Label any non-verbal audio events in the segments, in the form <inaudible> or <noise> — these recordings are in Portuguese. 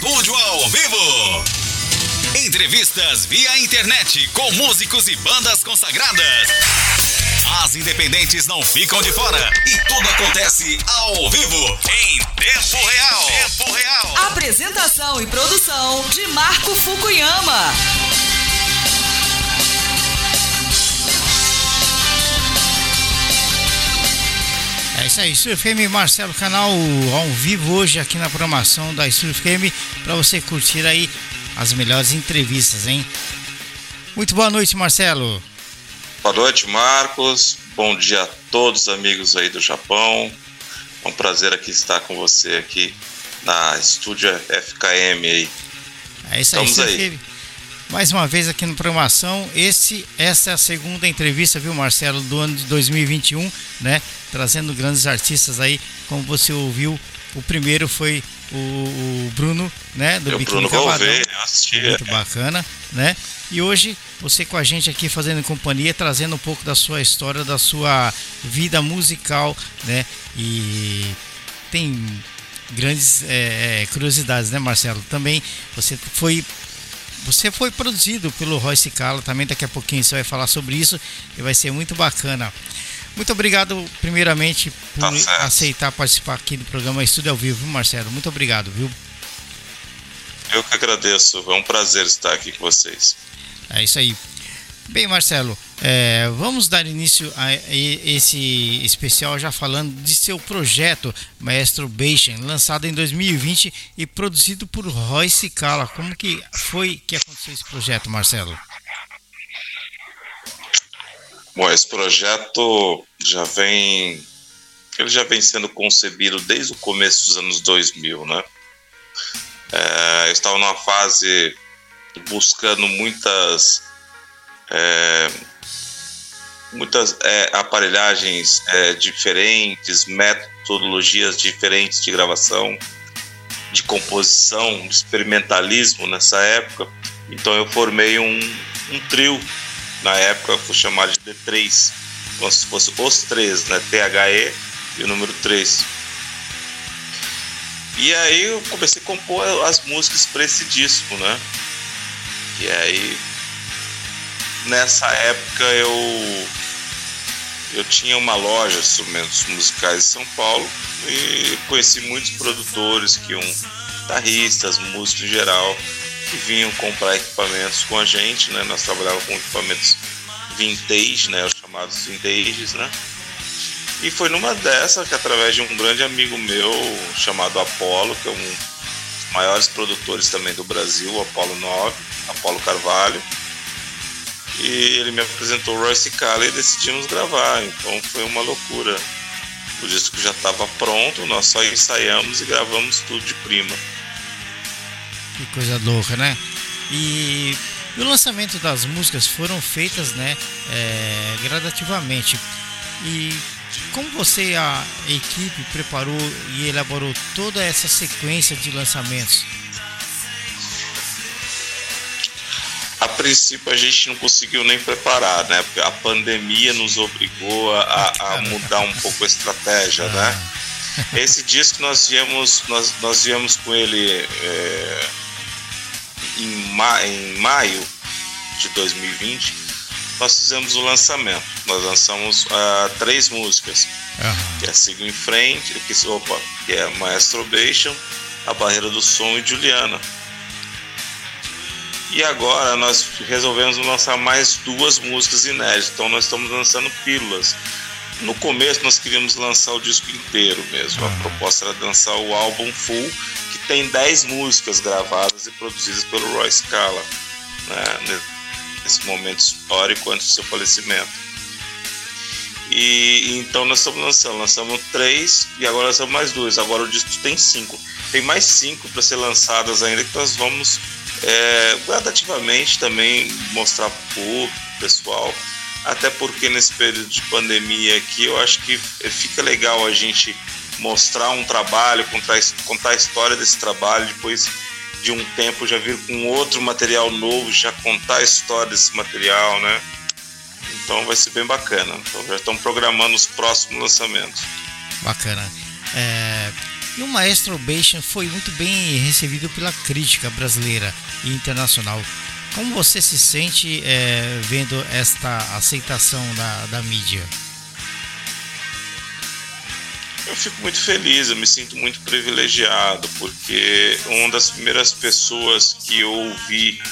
Estúdio ao vivo. Entrevistas via internet com músicos e bandas consagradas. As independentes não ficam de fora e tudo acontece ao vivo, em tempo real. Tempo real. Apresentação e produção de Marco Fukuyama. É isso aí, Surfm Marcelo Canal ao vivo hoje aqui na programação da Surfm para você curtir aí as melhores entrevistas, hein? Muito boa noite, Marcelo. Boa noite, Marcos. Bom dia a todos amigos aí do Japão. É um prazer aqui estar com você aqui na estúdio FKM aí. É isso aí, Estamos aí. Mais uma vez aqui no programação. Esse, essa é a segunda entrevista, viu, Marcelo, do ano de 2021, né? Trazendo grandes artistas aí, como você ouviu. O primeiro foi o, o Bruno, né? Do Biquíni Cavadão. Muito bacana, né? E hoje você com a gente aqui fazendo companhia, trazendo um pouco da sua história, da sua vida musical, né? E tem grandes é, curiosidades, né, Marcelo? Também você foi você foi produzido pelo Royce Cala, também daqui a pouquinho você vai falar sobre isso e vai ser muito bacana. Muito obrigado, primeiramente, por tá aceitar participar aqui do programa Estúdio ao Vivo, Marcelo? Muito obrigado, viu? Eu que agradeço, é um prazer estar aqui com vocês. É isso aí. Bem, Marcelo, é, vamos dar início a esse especial já falando de seu projeto Maestro Bastion, lançado em 2020 e produzido por Royce Cala. Como que foi que aconteceu esse projeto, Marcelo? Bom, esse projeto já vem ele já vem sendo concebido desde o começo dos anos 2000, né? É, eu estava numa fase buscando muitas é, muitas é, aparelhagens é, diferentes, metodologias diferentes de gravação, de composição, de experimentalismo nessa época. Então eu formei um, um trio, na época foi chamado de D3, como se fosse os três, né? THE e o número 3. E aí eu comecei a compor as músicas para esse disco, né? E aí nessa época eu eu tinha uma loja de instrumentos musicais em São Paulo e conheci muitos produtores que iam guitarristas, músicos em geral que vinham comprar equipamentos com a gente, né? Nós trabalhávamos com equipamentos vintage, né? Os chamados vintages, né? E foi numa dessas que através de um grande amigo meu chamado Apolo, que é um dos maiores produtores também do Brasil, Apolo 9, Apolo Carvalho, e ele me apresentou o Royce Cala e decidimos gravar. Então foi uma loucura. O disco já estava pronto, nós só ensaiamos e gravamos tudo de prima. Que coisa louca, né? E, e o lançamento das músicas foram feitas, né, é, gradativamente. E como você a equipe preparou e elaborou toda essa sequência de lançamentos? Princípio a gente não conseguiu nem preparar, né? Porque a pandemia nos obrigou a, a mudar um pouco a estratégia, né? Ah. Esse disco nós viemos, nós, nós viemos com ele é, em, ma, em maio de 2020. Nós fizemos o lançamento. Nós lançamos uh, três músicas, uhum. que é Sigo em Frente, que, opa, que é Masturbation, A Barreira do Som e Juliana. E agora nós resolvemos lançar mais duas músicas inéditas, então nós estamos lançando pílulas. No começo nós queríamos lançar o disco inteiro mesmo, a ah. proposta era lançar o álbum full, que tem 10 músicas gravadas e produzidas pelo Roy Scala, né, nesse momento histórico antes do seu falecimento. E então nós estamos lançando, lançamos três e agora lançamos mais duas. Agora o disco tem cinco. Tem mais cinco para ser lançadas ainda que nós vamos é, gradativamente também mostrar para o pessoal, até porque nesse período de pandemia aqui eu acho que fica legal a gente mostrar um trabalho, contar, contar a história desse trabalho, depois de um tempo já vir com outro material novo, já contar a história desse material, né? Então vai ser bem bacana. Então já estão programando os próximos lançamentos. Bacana. É, E o Maestro Bation foi muito bem recebido pela crítica brasileira e internacional. Como você se sente é, vendo esta aceitação da, da mídia? Eu fico muito feliz, eu me sinto muito privilegiado, porque uma das primeiras pessoas que eu ouvi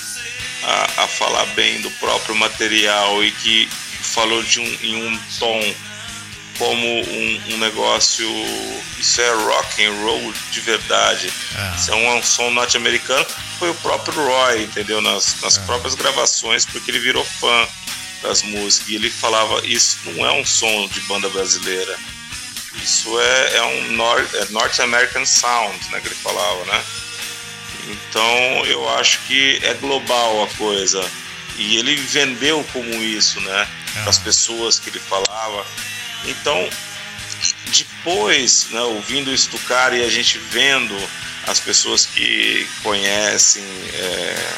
a, a falar bem do próprio material e que falou de um, em um tom como um, um, negócio. Isso é rock and roll de verdade. Ah. Isso é um, um som norte-americano. Foi o próprio Roy, entendeu? Nas, nas ah. próprias gravações, porque ele virou fã das músicas. E ele falava: Isso não é um som de banda brasileira. Isso é, é um North, é North American Sound, né? Que ele falava, né? Então eu acho que é global a coisa. E ele vendeu como isso, né? Para as pessoas que ele falava. Então, depois, né, ouvindo isso do cara e a gente vendo as pessoas que conhecem é,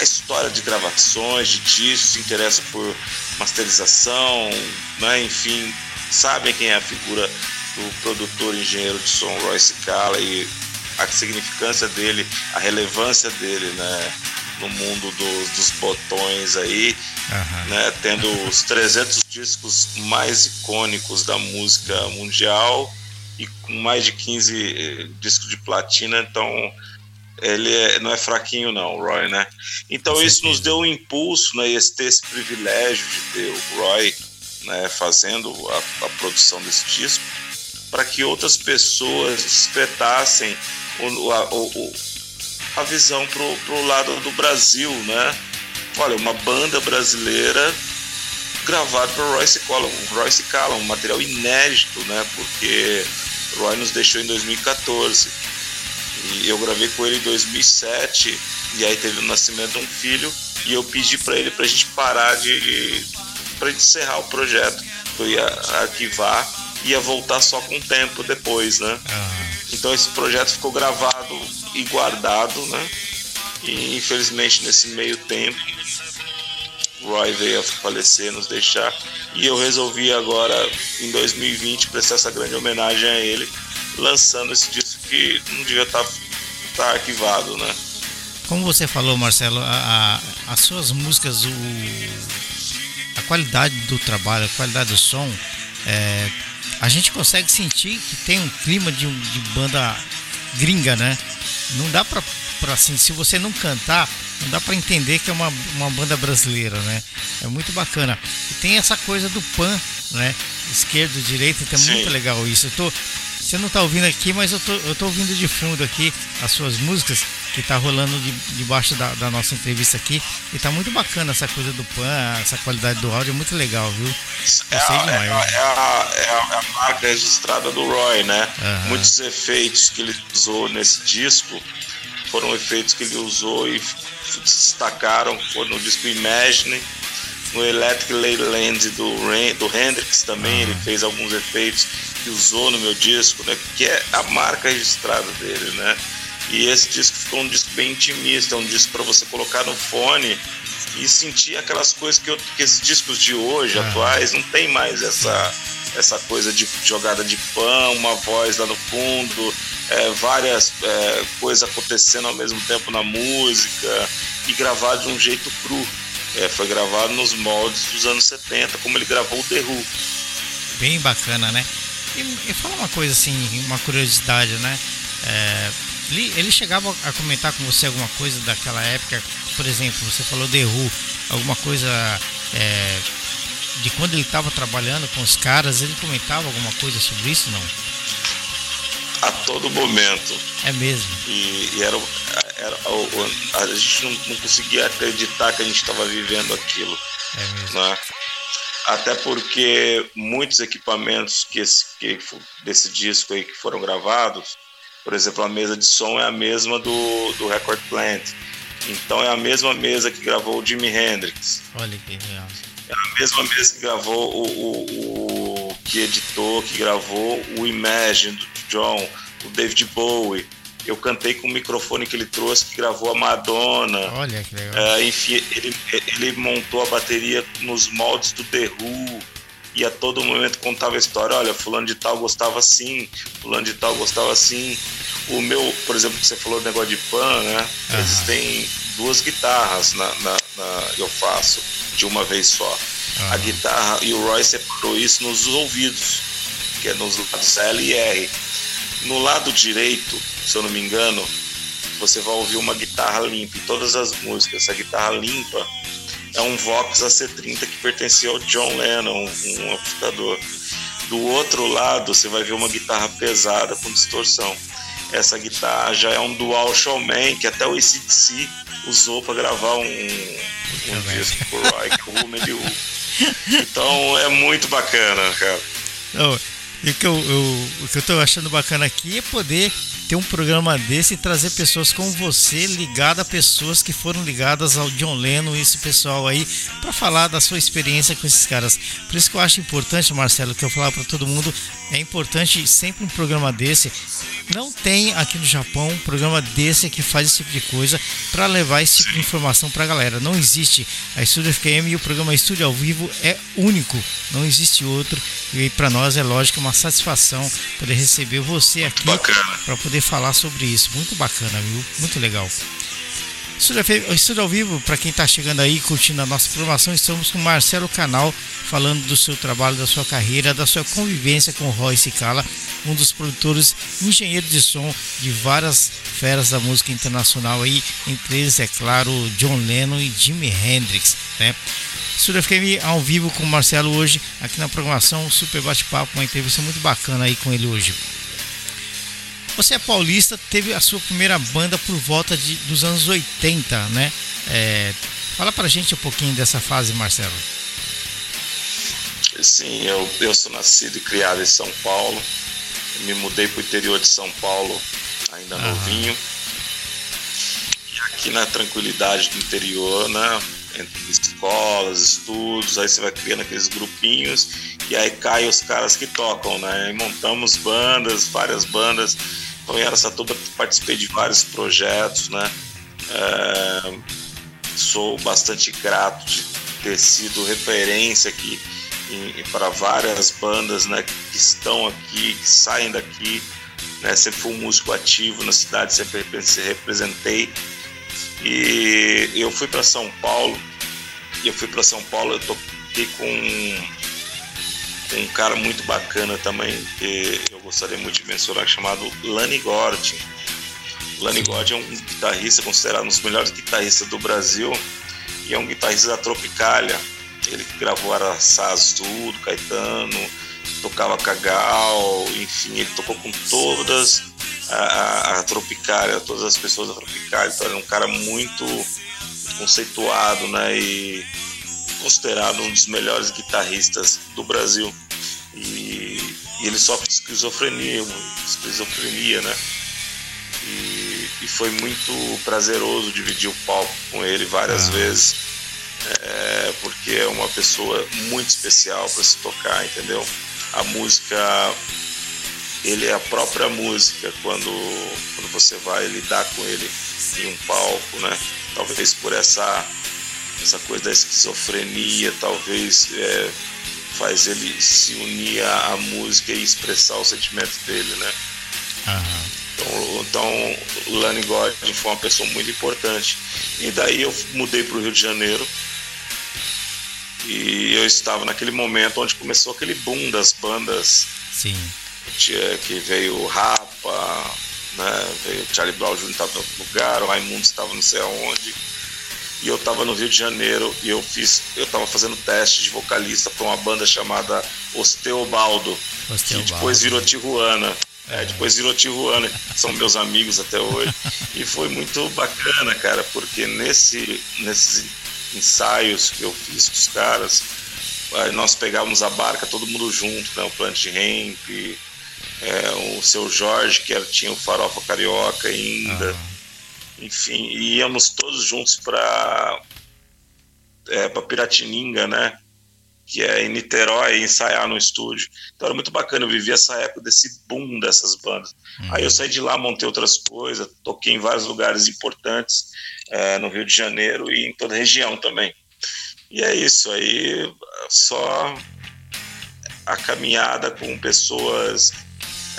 a história de gravações, de discos, se interessam por masterização, né, enfim, sabem quem é a figura do produtor engenheiro de som Royce Kala e a significância dele, a relevância dele, né, no mundo dos, dos botões aí, uhum. né, tendo os 300 discos mais icônicos da música mundial e com mais de 15 eh, discos de platina, então ele é, não é fraquinho não, Roy, né? Então isso nos deu um impulso, né, esse, ter esse privilégio de ter o Roy né, fazendo a, a produção desse disco, para que outras pessoas despertassem o, a, o, a visão pro, pro lado do Brasil, né? Olha, uma banda brasileira gravada por Royce Collum, Royce Callum, um material inédito, né? Porque Roy nos deixou em 2014 e eu gravei com ele em 2007 e aí teve o nascimento de um filho e eu pedi para ele para a gente parar de para encerrar o projeto, eu ia arquivar ia voltar só com o tempo depois, né? Uhum. Então esse projeto ficou gravado e guardado, né? E infelizmente nesse meio tempo Roy veio a falecer, nos deixar. E eu resolvi agora, em 2020, prestar essa grande homenagem a ele, lançando esse disco que não devia estar tá, tá arquivado, né? Como você falou, Marcelo, a, a, as suas músicas, o, a qualidade do trabalho, a qualidade do som, é, a gente consegue sentir que tem um clima de, de banda gringa, né? Não dá pra, pra assim, se você não cantar, não dá para entender que é uma, uma banda brasileira, né? É muito bacana. E tem essa coisa do pan, né? Esquerdo, direito, então é muito legal isso. Eu tô, você não tá ouvindo aqui, mas eu tô, eu tô ouvindo de fundo aqui as suas músicas que tá rolando de, debaixo da, da, nossa entrevista aqui. E tá muito bacana essa coisa do pan, essa qualidade do áudio, é muito legal, viu? É a, demais, é, a, é, a, é, a, marca registrada do Roy, né? Uhum. Muitos efeitos que ele usou nesse disco foram efeitos que ele usou e destacaram, foram no disco Imagine, no Electric Leyland do, do Hendrix também, ele fez alguns efeitos que usou no meu disco, né? Que é a marca registrada dele, né? E esse disco ficou um disco bem intimista, um disco para você colocar no fone e sentir aquelas coisas que, eu, que esses discos de hoje, ah. atuais, não tem mais essa, essa coisa de jogada de pão, uma voz lá no fundo, é, várias é, coisas acontecendo ao mesmo tempo na música e gravar de um jeito cru. É, foi gravado nos moldes dos anos 70, como ele gravou o The Who. Bem bacana, né? E, e fala uma coisa assim, uma curiosidade, né? Ele, chegava a comentar com você alguma coisa daquela época, por exemplo, você falou The Who, alguma coisa é, de quando ele estava trabalhando com os caras, ele comentava alguma coisa sobre isso, não? A todo momento. É mesmo. E, e era, era a, a, gente não, não, conseguia acreditar que a gente estava vivendo aquilo. É mesmo. Né? Até porque muitos equipamentos que, esse, que desse disco aí que foram gravados, por exemplo, a mesa de som é a mesma do, do Record Plant. Então é a mesma mesa que gravou o Jimi Hendrix. Olha que legal. É a mesma mesa que gravou o, o, o que editou, que gravou o Imagine do John, o David Bowie. Eu cantei com o microfone que ele trouxe, que gravou a Madonna. Olha que legal. É, enfim, ele, ele montou a bateria nos moldes do The Who. E a todo momento contava a história, olha, fulano de tal gostava assim, fulano de tal gostava assim. O meu, por exemplo, que você falou do negócio de pan, né? Uhum. Existem duas guitarras na, na, na, eu faço de uma vez só. Uhum. A guitarra, e o Roy separou isso nos ouvidos, que é nos lados L e R. No lado direito, se eu não me engano, você vai ouvir uma guitarra limpa em todas as músicas. Essa guitarra limpa é um Vox AC30 que pertencia ao John Lennon, um amplificador. Do outro lado, você vai ver uma guitarra pesada com distorção. Essa guitarra já é um Dual Showman que até o ACDC usou para gravar um, um disco por Roy Kuhlman Então é muito bacana, cara. Não, o que eu, eu, o que eu tô achando bacana aqui é poder ter um programa desse e trazer pessoas como você ligada a pessoas que foram ligadas ao John Lennon e esse pessoal aí para falar da sua experiência com esses caras. Por isso que eu acho importante, Marcelo, que eu falar para todo mundo, é importante sempre um programa desse. Não tem aqui no Japão um programa desse que faz esse tipo de coisa para levar esse tipo de informação para a galera. Não existe. A Estúdio FKM e o programa Estúdio ao Vivo é único, não existe outro. E para nós é lógico uma satisfação poder receber você aqui para poder falar sobre isso. Muito bacana, viu? Muito legal. Estúdio ao vivo, para quem está chegando aí curtindo a nossa programação, estamos com Marcelo Canal falando do seu trabalho, da sua carreira, da sua convivência com Royce Cicala, um dos produtores, engenheiros de som de várias feras da música internacional aí, entre eles, é claro, John Lennon e Jimi Hendrix, né? Estúdio FKM ao vivo com o Marcelo hoje, aqui na programação, super bate-papo, uma entrevista muito bacana aí com ele hoje. Você é paulista, teve a sua primeira banda por volta de, dos anos 80, né? É, fala pra gente um pouquinho dessa fase, Marcelo. Sim, eu, eu sou nascido e criado em São Paulo. me mudei para o interior de São Paulo, ainda Aham. novinho. E aqui na tranquilidade do interior, né? Entre escolas, estudos, aí você vai criando aqueles grupinhos e aí cai os caras que tocam, né? E montamos bandas, várias bandas então, em Aracatuba participei de vários projetos, né? É, sou bastante grato de ter sido referência aqui para várias bandas, né? Que estão aqui, que saem daqui. Né? Sempre fui um músico ativo na cidade, sempre representei. E eu fui para São Paulo. E eu fui para São Paulo, eu toquei com um cara muito bacana também, que eu gostaria muito de mencionar, chamado Lani Gordon. Lani Gordon é um guitarrista considerado um dos melhores guitarristas do Brasil e é um guitarrista da Tropicália. Ele gravou Araçás tudo, Caetano, tocava Cagal, enfim, ele tocou com todas a, a, Tropicália, todas as pessoas da Tropicália. Então ele é um cara muito conceituado, né? E considerado um dos melhores guitarristas do Brasil. E, e ele sofre de esquizofrenia, esquizofrenia, né? E, e, foi muito prazeroso dividir o palco com ele várias ah. vezes, é, porque é uma pessoa muito especial para se tocar, entendeu? A música, ele é a própria música quando, quando você vai lidar com ele em um palco, né? Talvez por essa essa coisa da esquizofrenia talvez é, faz ele se unir à, música e expressar os sentimentos dele, né? Uhum. Então, então Lani Gordon foi uma pessoa muito importante. E daí eu mudei para o Rio de Janeiro e eu estava naquele momento onde começou aquele boom das bandas. Sim. Que veio o Rapa, né? veio o Charlie Brown Jr. estava em outro lugar, o Raimundo estava não sei aonde e eu estava no Rio de Janeiro e eu fiz, eu estava fazendo teste de vocalista para uma banda chamada Osteobaldo, Osteobaldo. que depois virou Tijuana. É, depois virou Tijuana, são meus amigos até hoje. <laughs> E foi muito bacana, cara, porque nesse, nesses ensaios que eu fiz com os caras, nós pegávamos a barca todo mundo junto, né? O Plant Ramp, é, o seu Jorge, que era, tinha o Farofa Carioca ainda. Ah enfim, íamos todos juntos para é, Piratininga, né? Que é em Niterói, ensaiar no estúdio. Então era muito bacana, eu vivi essa época desse boom dessas bandas. Uhum. Aí eu saí de lá, montei outras coisas, toquei em vários lugares importantes é, no Rio de Janeiro e em toda a região também. E é isso, aí só a caminhada com pessoas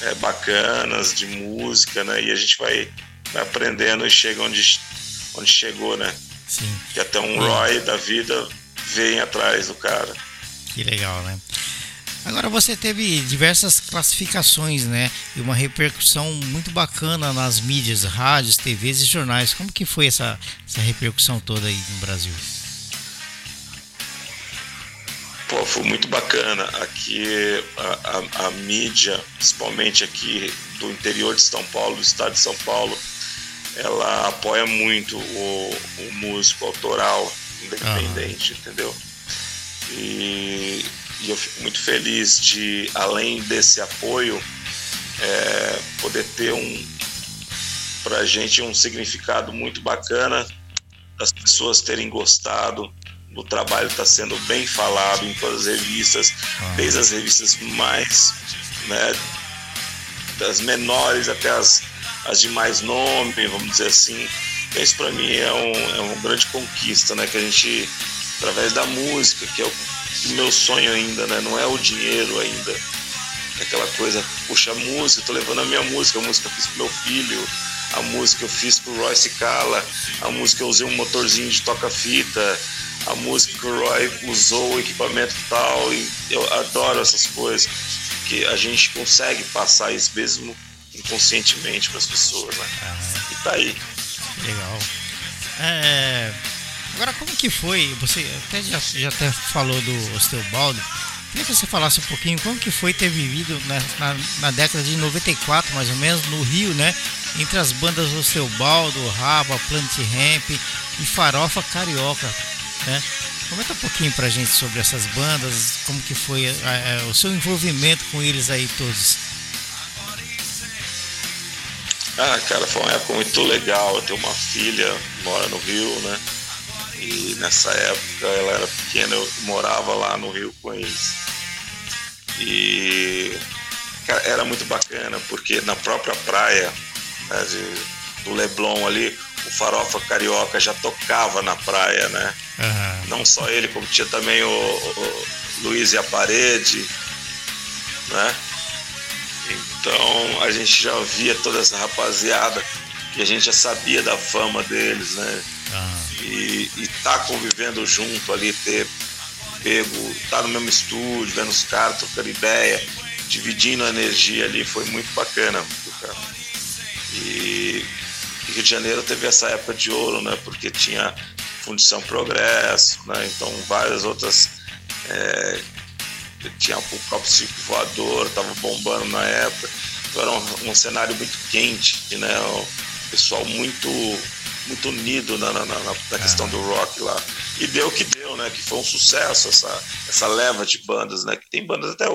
é, bacanas de música, né? E a gente vai, vai aprendendo e chega onde, onde chegou, né? Sim. Que até um Roy da vida vem atrás do cara. Que legal, né? Agora você teve diversas classificações, né? E uma repercussão muito bacana nas mídias, rádios, TVs e jornais. Como que foi essa, essa repercussão toda aí no Brasil? Pô, foi muito bacana. Aqui a, a, a, mídia, principalmente aqui do interior de São Paulo, do estado de São Paulo, ela apoia muito o, o músico autoral, independente, entendeu? E, e, eu fico muito feliz de, além desse apoio, é, poder ter um pra gente um significado muito bacana das pessoas terem gostado do trabalho está sendo bem falado em todas as revistas, ah. desde as revistas mais, né, das menores até as, as de mais nome, vamos dizer assim. Isso para mim é, um, é uma grande conquista, né, que a gente, através da música, que é o, o meu sonho ainda, né, não é o dinheiro ainda, é aquela coisa, puxa, a música, tô levando a minha música, a música que eu fiz pro meu filho, a música eu fiz pro Royce Cala, a música eu usei um motorzinho de toca-fita, a música que o Roy usou, o equipamento tal, e eu adoro essas coisas, que a gente consegue passar isso mesmo inconscientemente para as pessoas, né? E tá aí. Legal. É, agora, como que foi? Você até já, já até falou do Osteobaldo. Queria que você falasse um pouquinho como que foi ter vivido na, na, na, década de 94, mais ou menos, no Rio, né? Entre as bandas Osteobaldo, Raba, Plant Ramp e Farofa Carioca. Né? Comenta um pouquinho pra gente sobre essas bandas, como que foi a, a, o seu envolvimento com eles aí todos. Ah, cara, foi uma época muito legal. Eu tenho uma filha, mora no Rio, né? E nessa época ela era pequena, eu morava lá no Rio com eles. E cara, era muito bacana, porque na própria praia né, de, do Leblon ali, o Farofa Carioca já tocava na praia, né? Uhum. Não só ele, como tinha também o, o Luiz e a Parede, né? Então a gente já via toda essa rapaziada e a gente já sabia da fama deles, né? E, e tá convivendo junto ali, ter pego, tá no mesmo estúdio, vendo os caras, trocando ideia, dividindo a energia ali, foi muito bacana. Cara. E Rio de Janeiro teve essa época de ouro, né? Porque tinha Fundição Progresso, né? Então várias outras. É, tinha o próprio Circo Voador, tava bombando na época. Então era um, um cenário muito quente, né? O pessoal muito muito unido na, na, na, na questão do rock lá. E deu o que deu, né? Que foi um sucesso essa, essa leva de bandas, né? Que tem bandas até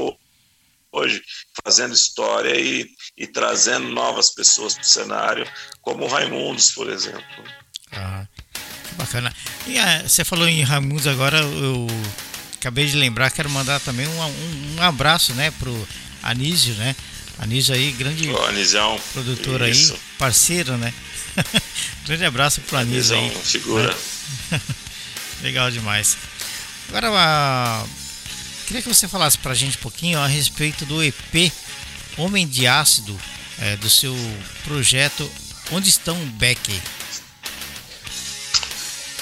hoje fazendo história e, e trazendo novas pessoas para o cenário, como o Raimundos, por exemplo. Ah, bacana. E, ah, você falou em Raimundos agora, eu acabei de lembrar, quero mandar também um, um, um abraço, né, pro Anísio, né? Anísio aí, grande Anísio, produtor isso. aí, parceiro, né? <laughs> grande abraço pro Anísio, Anísio aí. figura. Né? <laughs> Legal demais. Agora, a Queria que você falasse para a gente um pouquinho a respeito do EP Homem de Ácido, é, do seu projeto Onde Estão Beck?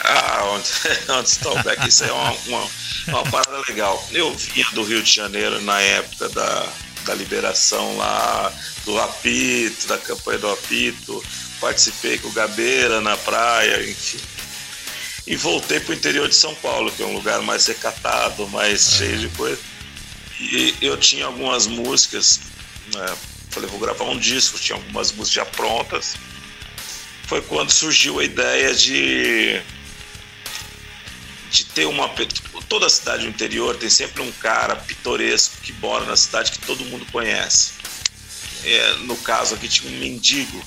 Ah, onde, <laughs> onde está o Beck? Isso é uma, uma, uma parada legal. Eu vinha do Rio de Janeiro na época da, da liberação lá do apito, da campanha do apito. Participei com o Gabeira na praia, enfim e voltei para o interior de São Paulo, que é um lugar mais recatado, mais é. cheio de coisa. E eu tinha algumas músicas, né? falei, vou gravar um disco, tinha algumas músicas já prontas. Foi quando surgiu a ideia de, de ter uma. Toda cidade do interior tem sempre um cara pitoresco que mora na cidade que todo mundo conhece. É, no caso aqui tinha um mendigo,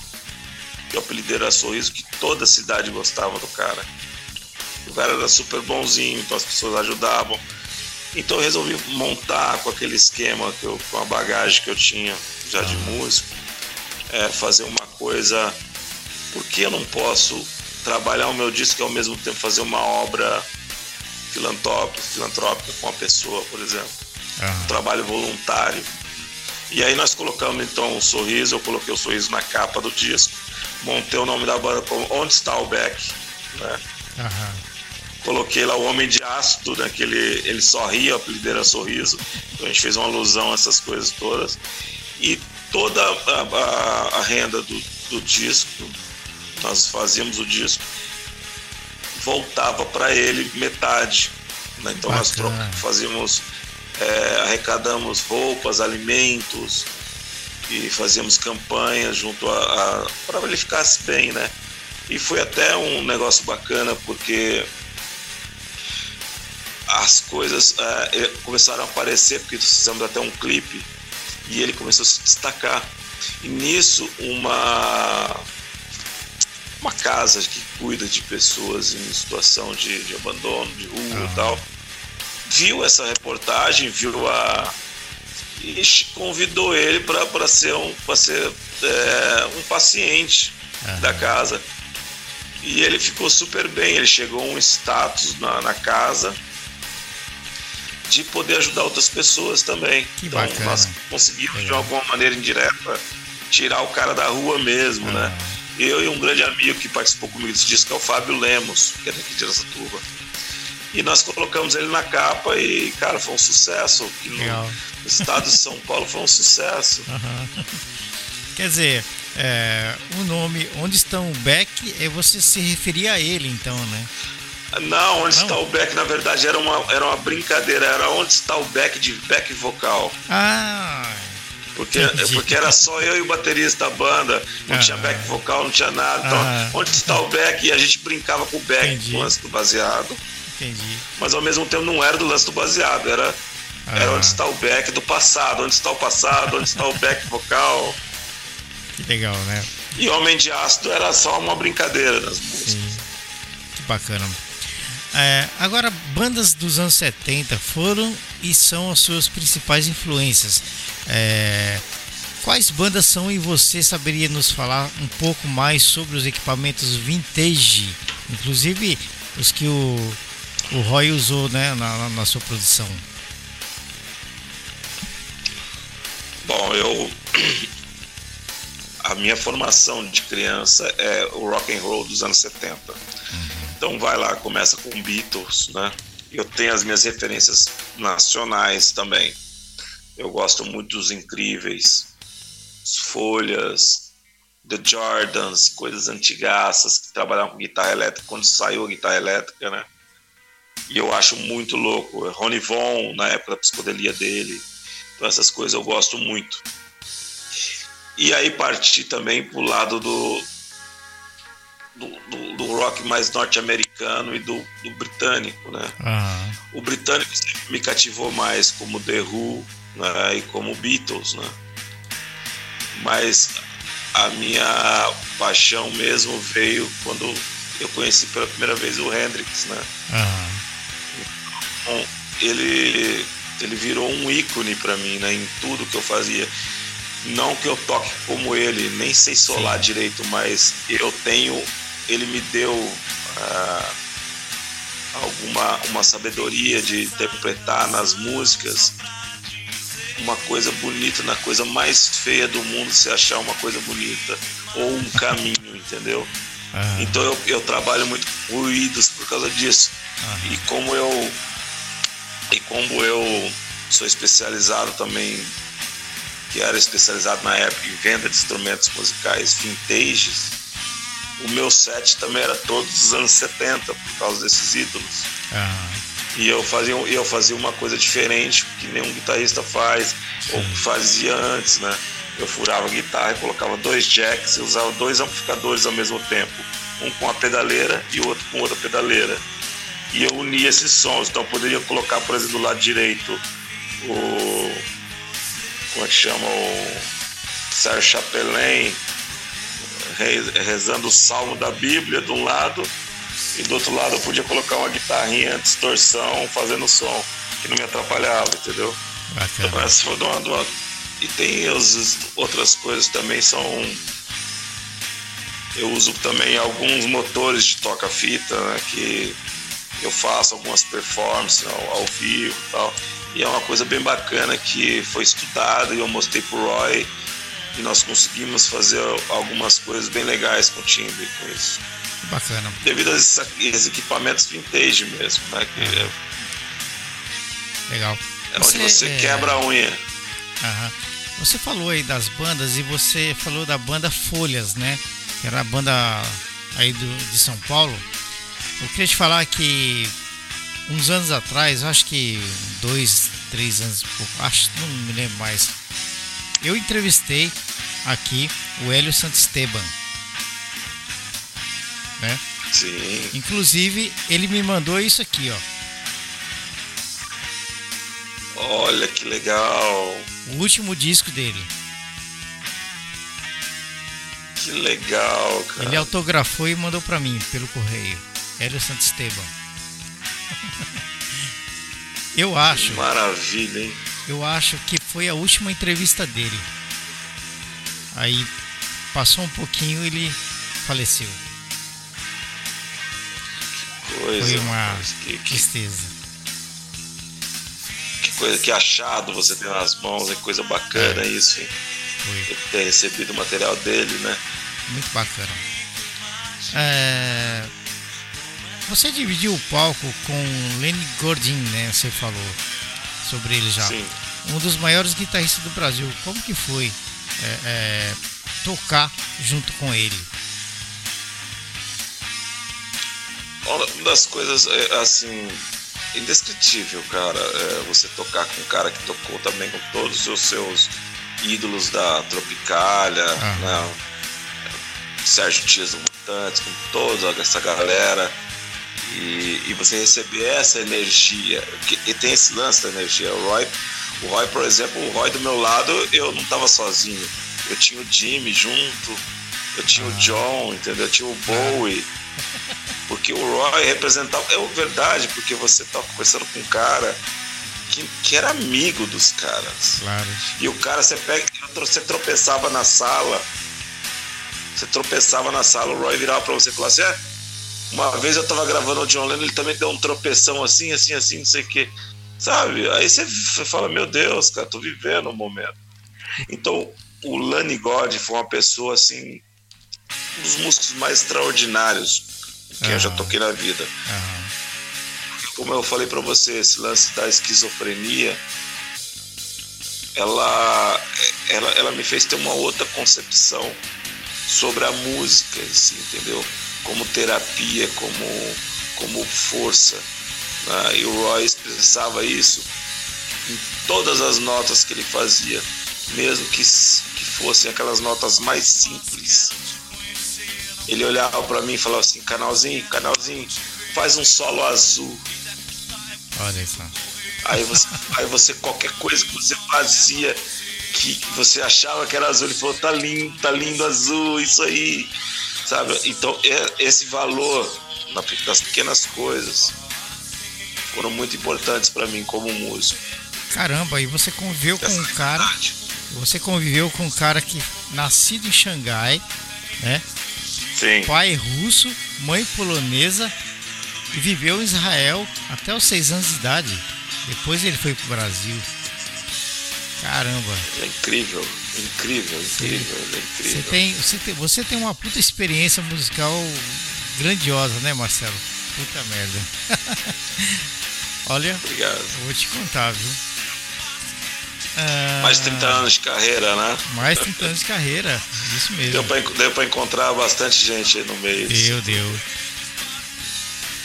que o apelido era Sorriso, que toda a cidade gostava do cara o cara era super bonzinho, então as pessoas ajudavam. Então eu resolvi montar com aquele esquema, que eu, com a bagagem que eu tinha já de músico, é, fazer uma coisa. Porque eu não posso trabalhar o meu disco e ao mesmo tempo fazer uma obra filantrópica, filantrópica com a pessoa, por exemplo. um trabalho voluntário. E aí nós colocamos então o sorriso, eu coloquei o sorriso na capa do disco, montei o nome da banda como Onde está o Beck, né? Coloquei lá o Homem de Ácido, né? Que ele, ele sorria, o apelido era Sorriso. Então a gente fez uma alusão a essas coisas todas. E toda a, a, a renda do, do disco, nós fazíamos o disco, voltava para ele metade. Né? Então Bacana. nós fazíamos, é, arrecadamos roupas, alimentos e fazíamos campanhas junto a, a para ele ficasse bem, né? E foi até um negócio bacana porque as coisas é, começaram a aparecer, porque fizemos até um clipe e ele começou a se destacar. E nisso, uma, uma casa que cuida de pessoas em situação de, de abandono, de rua e tal, viu essa reportagem, viu a. e convidou ele para ser, um, ser é, um paciente da casa. E ele ficou super bem, ele chegou a um status na, na casa de poder ajudar outras pessoas também. Que então, bacana. nós conseguimos Legal. de alguma maneira indireta tirar o cara da rua mesmo, ah. né? Eu e um grande amigo que participou comigo desse disco, que é o Fábio Lemos, que é daqui de Aracatuba. E nós colocamos ele na capa e, cara, foi um sucesso. Que no, no estado de São Paulo foi um sucesso. Uhum. Quer dizer, é, o nome Onde estão o Beck, é você se referia a ele, então, né? Não, onde não. está o back, na verdade, era uma, era uma brincadeira, era onde está o back de back vocal. Ah. Porque, porque era só eu e o baterista da banda, não ah, tinha back vocal, não tinha nada. Então, ah, onde está o back? E a gente brincava com o back, entendi. com o lance do baseado. Entendi. Mas ao mesmo tempo não era do lance do baseado, era, ah. era onde está o back do passado, onde está o passado, onde está o back vocal. Que legal, né? E Homem de Ácido era só uma brincadeira nas músicas. Sim. Que bacana. É, agora, bandas dos anos 70 foram e são as suas principais influências. É, quais bandas são e você saberia nos falar um pouco mais sobre os equipamentos vintage, inclusive os que o, o Roy usou né, na, na sua produção? Bom, eu <clears throat> a minha formação de criança é o rock and roll dos anos 70. Então vai lá, começa com Beatles, né? Eu tenho as minhas referências nacionais também. Eu gosto muito dos incríveis, Folhas, The Jordans, coisas antigaças que trabalhavam com guitarra elétrica quando saiu a guitarra elétrica, né? E eu acho muito louco. Ronnie Von, na época da psicodelia dele. Então essas coisas eu gosto muito. E aí parti também pro lado do, do, do, do rock mais norte-americano e do, do, britânico, né? Uhum. O britânico sempre me cativou mais como The Who né? e como Beatles, né? Mas a minha paixão mesmo veio quando eu conheci pela primeira vez o Hendrix, né? Uhum. Então, ele ele virou um ícone para mim, né? Em tudo que eu fazia. Não que eu toque como ele, nem sei solar Sim. direito, mas eu tenho ele me deu uh, alguma uma sabedoria de interpretar nas músicas uma coisa bonita na coisa mais feia do mundo se achar uma coisa bonita ou um caminho, entendeu? Uhum. Então eu, eu trabalho muito com ruídos por causa disso. Uhum. E como eu e como eu sou especializado também, que era especializado na época em venda de instrumentos musicais vintages, o meu set também era todos dos anos 70 por causa desses ídolos. Ah. E eu fazia, eu fazia uma coisa diferente que nenhum guitarrista faz, Sim. ou fazia antes, né? Eu furava a guitarra e colocava dois jacks e usava dois amplificadores ao mesmo tempo, um com a pedaleira e o outro com outra pedaleira. E eu unia esses sons, então eu poderia colocar, por exemplo, do lado direito o. Como é que chama? O Sérgio Chapelain rezando o salmo da Bíblia de um lado, e do outro lado eu podia colocar uma guitarrinha, distorção, fazendo som, que não me atrapalhava, entendeu? Bacana. Então, essa foi uma, uma... E tem as outras coisas também, são. Eu uso também alguns motores de toca-fita, né, que eu faço algumas performances ao, ao vivo e tal. E é uma coisa bem bacana que foi estudada e eu mostrei pro Roy e nós conseguimos fazer algumas coisas bem legais com o timbre com isso. Bacana. Devido a esses equipamentos vintage mesmo, né? Que é, Legal. é onde você é- quebra a unha. Aham. Você falou aí das bandas e você falou da banda Folhas, né? Que era a banda aí do, de São Paulo. Eu queria te falar que uns anos atrás, acho que dois, três anos, pouco, acho, não me lembro mais. Eu entrevistei aqui o Hélio Santisteban, né? Sim. Inclusive, ele me mandou isso aqui, ó. Olha que legal. O último disco dele. Que legal, cara. Ele autografou e mandou pra mim pelo correio. Hélio Santisteban. <laughs> Eu acho, Maravilha, hein? Eu acho que foi a última entrevista dele. Aí passou um pouquinho e ele faleceu. Coisa. Foi uma que, que, tristeza. que coisa, que achado você tem nas mãos, é coisa bacana isso, hein? Foi ter recebido o material dele, né? muito bacana. É, Você dividiu o palco com Lenny Gordin, né? Você falou sobre ele já. Sim. um dos maiores guitarristas do Brasil. Como que foi é, é, tocar junto com ele? Uma das coisas, é, assim, indescritível, cara, é você tocar com um cara que tocou também com todos os seus ídolos da Tropicália, Aham. né? Sérgio Dias do Mutantes, com toda essa galera. E, e você receber essa energia, que, e tem esse lance da energia. O Roy, o Roy, por exemplo, o Roy do meu lado, eu não tava sozinho. Eu tinha o Jimmy junto, eu tinha o John, entendeu? Eu tinha o Bowie. Porque o Roy representava. É verdade, porque você tá conversando com um cara que, que era amigo dos caras. Claro. E o cara, você pega, você tropeçava na sala, você tropeçava na sala, o Roy virava pra você e falava assim: é, uma vez eu tava gravando o John Lennon, ele também deu um tropeção assim, assim, assim, não sei o quê. Sabe? Aí você fala: meu Deus, cara, tô vivendo o momento. Então, o Lani God foi uma pessoa assim, um dos músicos mais extraordinários que eu já toquei na vida Aham. como eu falei pra você, esse lance da esquizofrenia, ela, ela, ela me fez ter uma outra concepção sobre a música, assim, entendeu? Como terapia, como, como força. né? E o Roy expressava isso em todas as notas que ele fazia, mesmo que, que fossem aquelas notas mais simples. Ele olhava pra mim e falava assim: canalzinho, canalzinho, faz um solo azul. Olha só. Aí você, <laughs> aí você, qualquer coisa que você fazia que você achava que era azul, ele falou, tá lindo, tá lindo azul, isso aí. Sabe? Então, é- esse valor na- das pequenas coisas foram muito importantes pra mim como músico. Caramba, e você conviveu com um cara. Você conviveu com um cara que nascido em Xangai, né? Sim. Pai russo, mãe polonesa e viveu em Israel até os seis anos de idade. Depois ele foi pro Brasil. Caramba. É incrível, incrível, incrível, é Você incrível. tem, você, tem, você tem uma puta experiência musical grandiosa, né, Marcelo? Puta merda. <laughs> Olha, Obrigado. vou te contar, viu? Ah, Mais de 30 anos de carreira, né? Mais 30 anos de carreira, isso mesmo. Deu pra, deu pra encontrar bastante gente aí no meio. Deu, deu.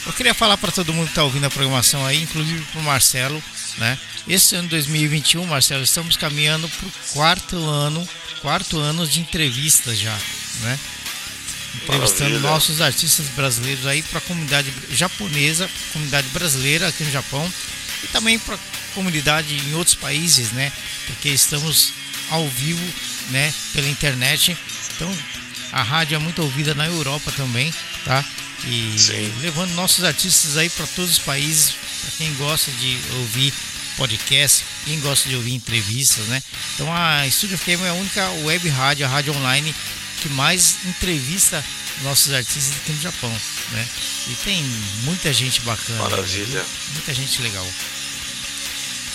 Eu queria falar para todo mundo que está ouvindo a programação aí, inclusive para o Marcelo, né? Esse ano 2021, Marcelo, estamos caminhando para o quarto ano, quarto ano de entrevistas já, né? Entrevistando Maravilha. nossos artistas brasileiros aí para a comunidade japonesa, comunidade brasileira aqui no Japão e também para a comunidade em outros países, né? Porque estamos ao vivo, né? Pela internet. Então a rádio é muito ouvida na Europa também, tá? E Sim. levando nossos artistas aí para todos os países, quem gosta de ouvir podcast, quem gosta de ouvir entrevistas, né? Então a Studio FM é a única web rádio, a rádio online que mais entrevista nossos artistas aqui no Japão, né? E tem muita gente bacana. Maravilha. Muita gente legal.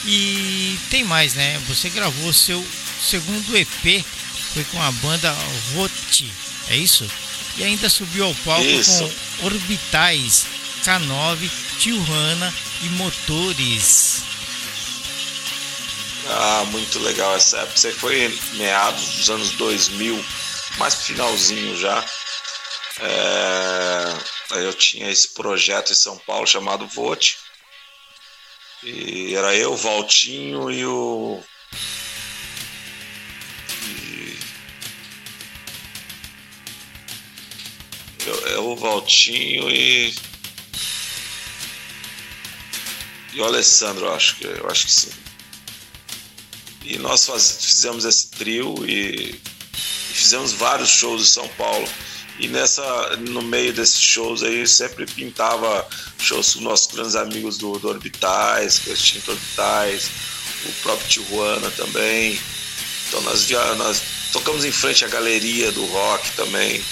E tem mais, né? Você gravou seu segundo EP, foi com a banda Roti, é isso? E ainda subiu ao palco Isso. com Orbitais, K9, Tijuana e Motores. Ah, muito legal essa época. Você foi meados dos anos 2000, mais finalzinho já. É, eu tinha esse projeto em São Paulo chamado Vote. E era eu, o Valtinho e o. e- Eu, eu, o Valtinho e. E o Alessandro, eu acho que, eu acho que sim. E nós faz- fizemos esse trio e, e fizemos vários shows em São Paulo. E nessa, no meio desses shows aí sempre pintava shows com nossos grandes amigos do, do Orbitais, que extinto Orbitais, o próprio Tijuana também. Então nós, via, nós tocamos em frente à galeria do rock também,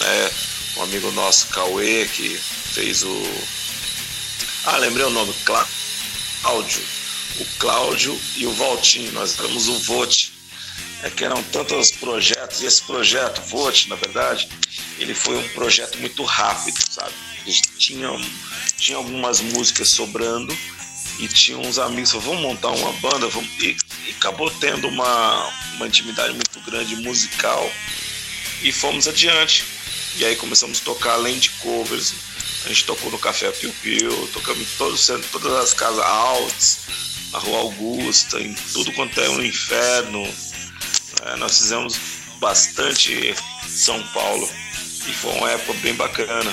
né? Um amigo nosso, Cauê, que fez o. Ah, lembrei o nome, Clá- Cláudio. O Cláudio e o Valtinho, nós éramos o Vote. É que eram tantos projetos, e esse projeto, Vote, na verdade, ele foi um projeto muito rápido, sabe? Tinha, tinha algumas músicas sobrando e tinha uns amigos vamos montar uma banda, vamos... E, e acabou tendo uma, uma intimidade muito grande musical e fomos adiante. E aí começamos a tocar além de covers. A gente tocou no Café Piu Piu, tocamos em todos, todas as casas altas, na Rua Augusta, em tudo quanto é um inferno. É, nós fizemos bastante São Paulo e foi uma época bem bacana.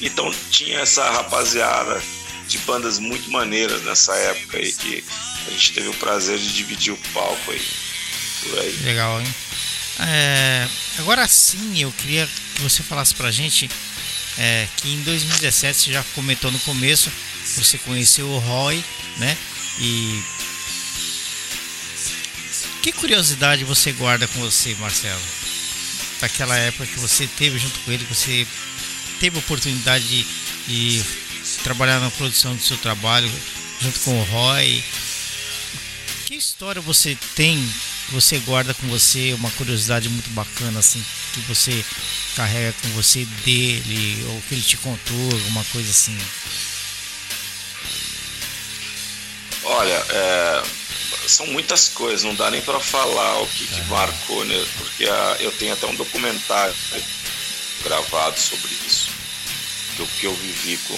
Então tinha essa rapaziada de bandas muito maneiras nessa época aí que a gente teve o prazer de dividir o palco aí. Por aí. Legal, hein? É, agora sim, eu queria que você falasse pra gente é, que em 2017 você já comentou no começo, você conheceu o Roy, né? E que curiosidade você guarda com você, Marcelo? Daquela época que você teve junto com ele, que você teve a oportunidade de, de trabalhar na produção do seu trabalho junto com o Roy. Que história você tem, que você guarda com você, uma curiosidade muito bacana assim, que você carrega com você dele, ou que ele te contou, alguma coisa assim? Olha, é, são muitas coisas, não dá nem para falar o que, que marcou, né? Porque a- eu tenho até um documentário gravado sobre isso, do que eu vivi com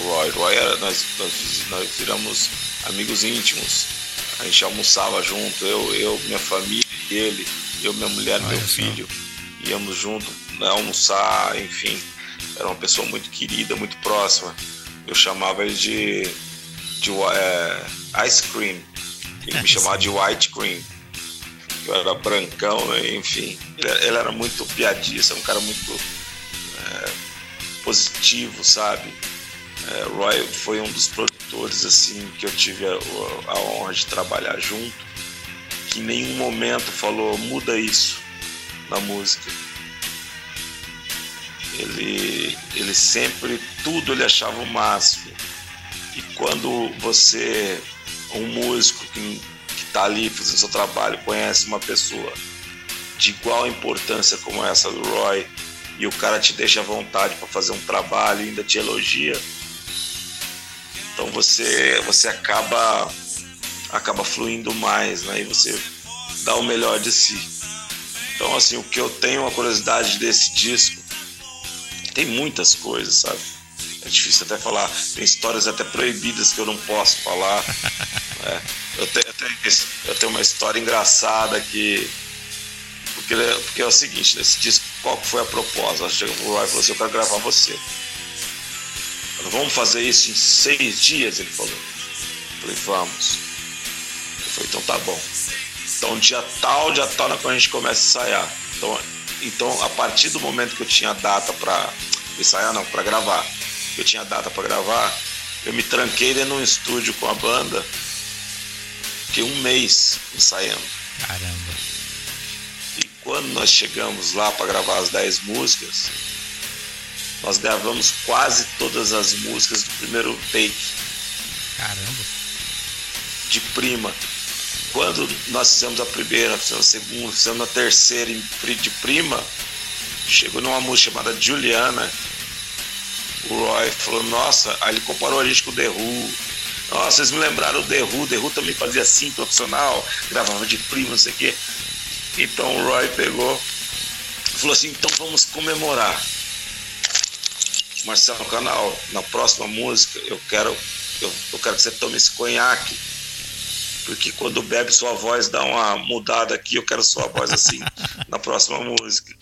o Roy. Roy era, nós, nós, nós viramos amigos íntimos. A gente almoçava junto, eu, eu minha família e ele, eu, minha mulher, Olha meu só. Íamos junto né, almoçar, enfim. Era uma pessoa muito querida, muito próxima. Eu chamava ele de, de é, ice cream. Ele me <laughs> chamava de white cream. Eu era brancão, né? enfim. Ele, ele era muito piadista, um cara muito é, positivo, sabe? É, Roy foi um dos produtores assim que eu tive a, a honra de trabalhar junto, que em nenhum momento falou muda isso na música. Ele, ele sempre tudo ele achava o máximo. E quando você, um músico que está ali fazendo seu trabalho, conhece uma pessoa de igual importância como essa do Roy e o cara te deixa à vontade para fazer um trabalho e ainda te elogia, então você você acaba acaba fluindo mais, né? E você dá o melhor de si. Então assim, o que eu tenho uma curiosidade desse disco tem muitas coisas, sabe? É difícil até falar, tem histórias até proibidas que eu não posso falar. <laughs> né? eu, tenho, eu, tenho, eu tenho uma história engraçada que porque, porque é o seguinte, nesse disco, qual foi a proposta? Chegou o Roy e falou assim, eu quero gravar você. Falei, vamos fazer isso em seis dias? Ele falou. Eu falei, vamos. Eu falei, então tá bom. Então dia tal, dia tal, é quando a gente começa a ensaiar. Então, então a partir do momento que eu tinha data para ensaiar, não, para gravar, eu tinha data para gravar, eu me tranquei dentro de um estúdio com a banda, fiquei um mês ensaiando. Caramba. E quando nós chegamos lá para gravar as 10 músicas, nós gravamos quase todas as músicas do primeiro take. Caramba. De prima. Quando nós fizemos a primeira, fizemos a segunda, fizemos a terceira de prima, chegou numa música chamada Juliana. O Roy falou, nossa, aí ele comparou a gente com o Who. Nossa, vocês me lembraram o The Who também fazia assim, profissional, gravava de prima, não sei o quê. Então o Roy pegou falou assim, então vamos comemorar. Marcelo Canal, na próxima música eu quero, eu, eu quero que você tome esse conhaque. Porque quando bebe sua voz dá uma mudada aqui, eu quero sua voz assim <laughs> na próxima música.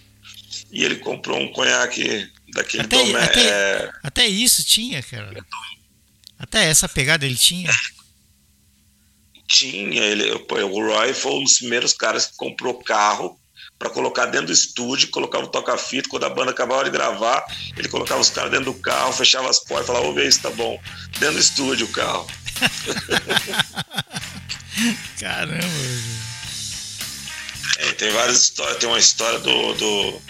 E ele comprou um conhaque daquele até, até, é... até, isso tinha, cara. Até essa pegada ele tinha. Tinha, ele, o Roy foi um dos primeiros caras que comprou carro para colocar dentro do estúdio, colocava o toca-fita, quando a banda acabava de gravar, ele colocava os caras dentro do carro, fechava as portas falava, ver se tá bom. Dentro do estúdio o carro. <laughs> <laughs> Caramba. É, tem várias histórias, tem uma história do, do,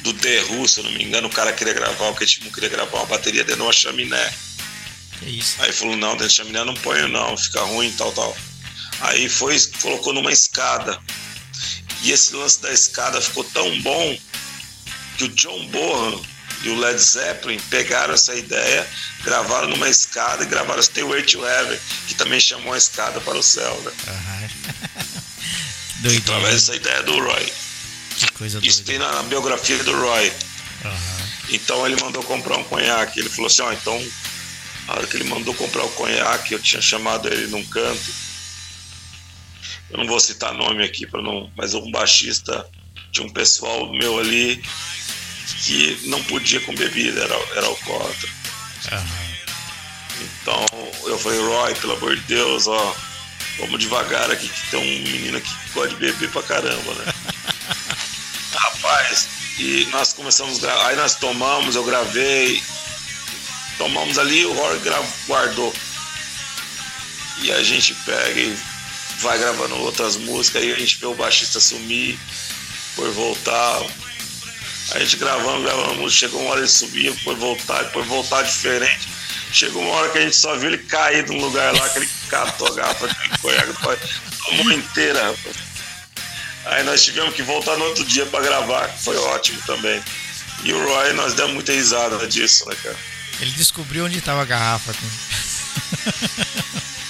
do The Who, se eu não me engano, o cara queria gravar, o Ketimo queria gravar uma bateria dentro de uma chaminé. Que isso? Aí falou, não, dentro da chaminé não ponho não, fica ruim, tal, tal. Aí foi, colocou numa escada. E esse lance da escada ficou tão bom que o John Bonham e o Led Zeppelin pegaram essa ideia, gravaram numa escada e gravaram Stairway to Heaven, que também chamou a escada para o céu, né? Uhum. Através dessa ideia do Roy. Que coisa Isso doida. tem na biografia do Roy. Uhum. Então ele mandou comprar um conhaque. Ele falou assim: ó, então, na hora que ele mandou comprar o conhaque, eu tinha chamado ele num canto. Eu não vou citar nome aqui, para não, mas um baixista de um pessoal meu ali que não podia com bebida, era, era alcoólatra. Uhum. Então eu falei, Roy, pelo amor de Deus, ó, vamos devagar aqui, que tem um menino aqui que gosta de beber pra caramba, né? <laughs> Rapaz, e nós começamos, aí nós tomamos, eu gravei, tomamos ali, o Roy guardou. E a gente pega e vai gravando outras músicas, aí a gente vê o baixista sumir, por voltar. A gente gravando, gravando, chegou uma hora ele subia, depois voltar, depois voltar diferente. Chegou uma hora que a gente só viu ele cair num lugar lá, que ele catou a garrafa de conhaque, tomou inteira, rapaz. Aí nós tivemos que voltar no outro dia para gravar, que foi ótimo também. E o Roy, nós demos muita risada disso, né, cara? Ele descobriu onde estava a garrafa. Né?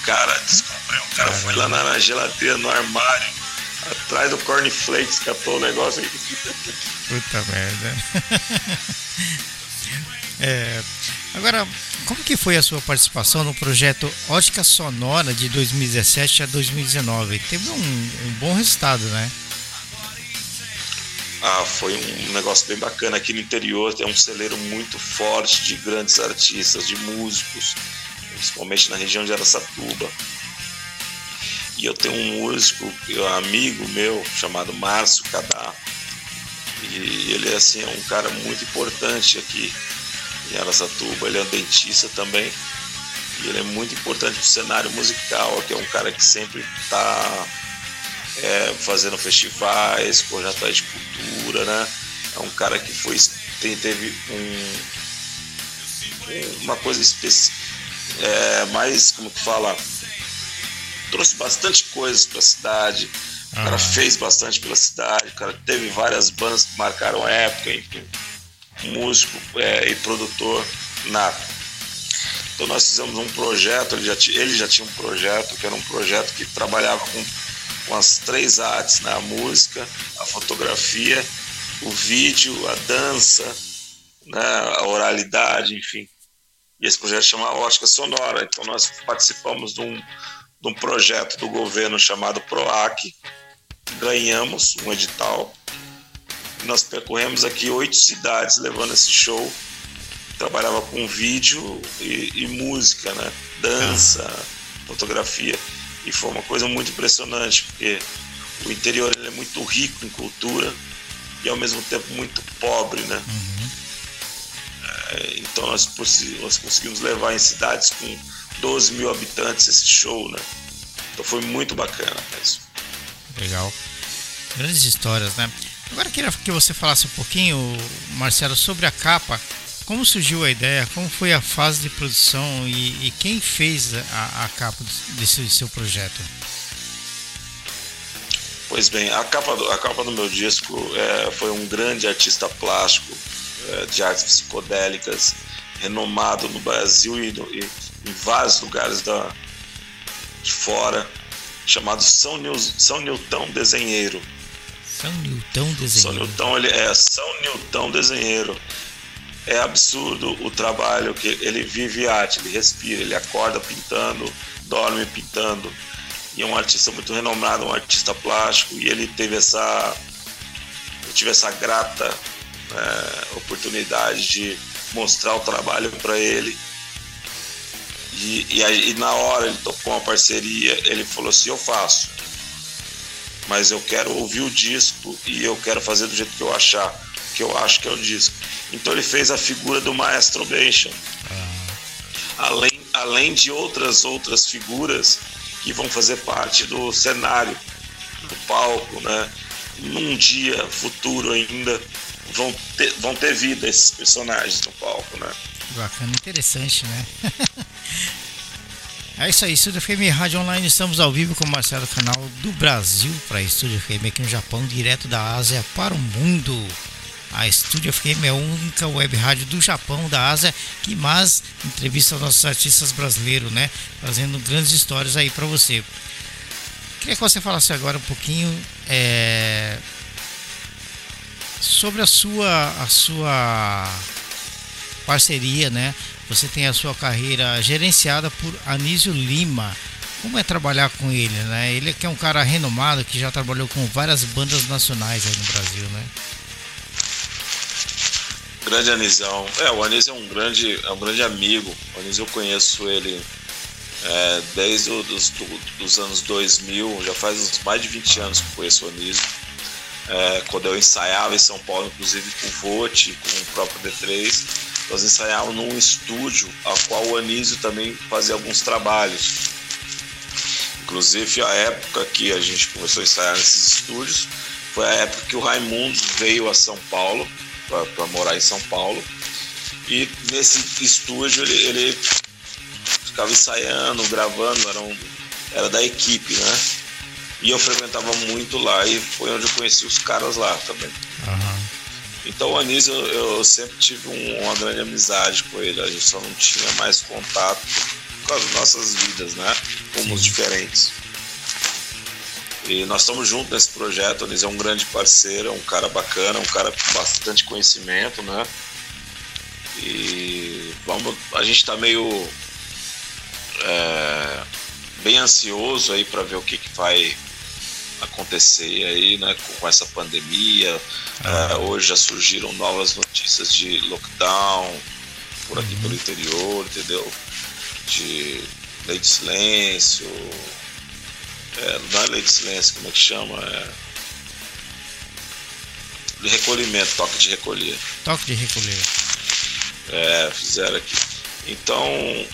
Cara, descobriu. O cara foi lá na, na geladeira, no armário, atrás do cornflakes, catou o negócio aqui. Puta merda. É, agora, como que foi a sua participação no projeto Ótica Sonora de 2017 a 2019? Teve um, um bom resultado, né? Ah, foi um negócio bem bacana. Aqui no interior tem um celeiro muito forte de grandes artistas, de músicos, principalmente na região de Aracatuba. E eu tenho um músico, um amigo meu, chamado Márcio Cadá. E ele assim, é um cara muito importante aqui em Aracatuba. Ele é um dentista também. E ele é muito importante para o cenário musical, que é um cara que sempre está é, fazendo festivais, atrás de cultura, né? É um cara que foi tem, teve um, uma coisa específica, é, mais como que fala, trouxe bastante coisas para a cidade. O cara Ah. fez bastante pela cidade, o cara teve várias bandas que marcaram a época, enfim, músico é, e produtor nato. Então nós fizemos um projeto, ele já, ele já tinha um projeto, que era um projeto que trabalhava com, com as três artes, né? a música, a fotografia, o vídeo, a dança, né? a oralidade, enfim. E esse projeto chama Ótica Sonora. Então nós participamos de um, de um projeto do governo chamado PROAC, ganhamos um edital. Nós percorremos aqui oito cidades levando esse show trabalhava com vídeo e, e música, né? Dança, fotografia. E foi uma coisa muito impressionante, porque o interior é muito rico em cultura e ao mesmo tempo muito pobre, né? Então nós, nós conseguimos levar em cidades com 12 mil habitantes esse show, né? Então foi muito bacana mesmo. Legal. Grandes histórias, né? Agora queria que você falasse um pouquinho, Marcelo, sobre a capa. Como surgiu a ideia? Como foi a fase de produção e, e quem fez a, a capa desse seu projeto? Pois bem, a capa do, a capa do meu disco é, foi um grande artista plástico de artes psicodélicas, renomado no Brasil e, no, e em vários lugares da, de fora, chamado São, Nil, São Nilton Desenheiro. São Nilton Desenheiro. São Nilton, ele é São Nilton Desenheiro. É absurdo o trabalho que ele vive arte, ele respira, ele acorda pintando, dorme pintando e é um artista muito renomado, um artista plástico, e ele teve essa. Eu tive essa grata é, oportunidade de mostrar o trabalho para ele. E, e, e, na hora ele tocou uma parceria, ele falou assim: Eu faço, mas eu quero ouvir o disco e eu quero fazer do jeito que eu achar, que eu acho que é o disco. Então ele fez a figura do Maestro Bention. Ah. Além, além de outras outras figuras que vão fazer parte do cenário, do palco, né? Num dia futuro ainda vão ter, vão ter vida esses personagens no palco, né? Bacana, interessante, né? <laughs> é isso aí, Estúdio FM Rádio Online, estamos ao vivo com o Marcelo Canal do Brasil para Estúdio FM aqui no Japão, direto da Ásia para o mundo. A Estúdio FM é a única web rádio do Japão, da Ásia, que mais entrevista nossos artistas brasileiros, né? Fazendo grandes histórias aí para você. Queria que você falasse agora um pouquinho é, sobre a sua, a sua parceria, né? Você tem a sua carreira gerenciada por Anísio Lima. Como é trabalhar com ele, né? Ele que é um cara renomado que já trabalhou com várias bandas nacionais aí no Brasil, né? Grande Anisão. É, o Anísio é um grande, é um grande amigo. O Anísio eu conheço ele é, desde os do, dos anos 2000, já faz uns mais de 20 anos que conheço o Anísio. É, quando eu ensaiava em São Paulo, inclusive com o Vote, com o próprio D3, nós ensaiávamos num estúdio a qual o Anísio também fazia alguns trabalhos. Inclusive a época que a gente começou a ensaiar nesses estúdios foi a época que o Raimundo veio a São Paulo para morar em São Paulo. E nesse estúdio ele, ele ficava ensaiando, gravando, era, um, era da equipe, né? E eu frequentava muito lá e foi onde eu conheci os caras lá também. Uhum. Então o Anísio eu, eu sempre tive um, uma grande amizade com ele, a gente só não tinha mais contato causa das nossas vidas, né? Rumos diferentes. E nós estamos juntos nesse projeto. O Anis é um grande parceiro, é um cara bacana, um cara com bastante conhecimento, né? E vamos, a gente está meio é, bem ansioso aí para ver o que, que vai acontecer aí, né, com essa pandemia. Ah. É, hoje já surgiram novas notícias de lockdown por aqui uhum. pelo interior, entendeu? De lei de silêncio, é, não é lei de silêncio, como é que chama? É, de recolhimento, toque de recolher. Toque de recolher. É, fizeram aqui. Então,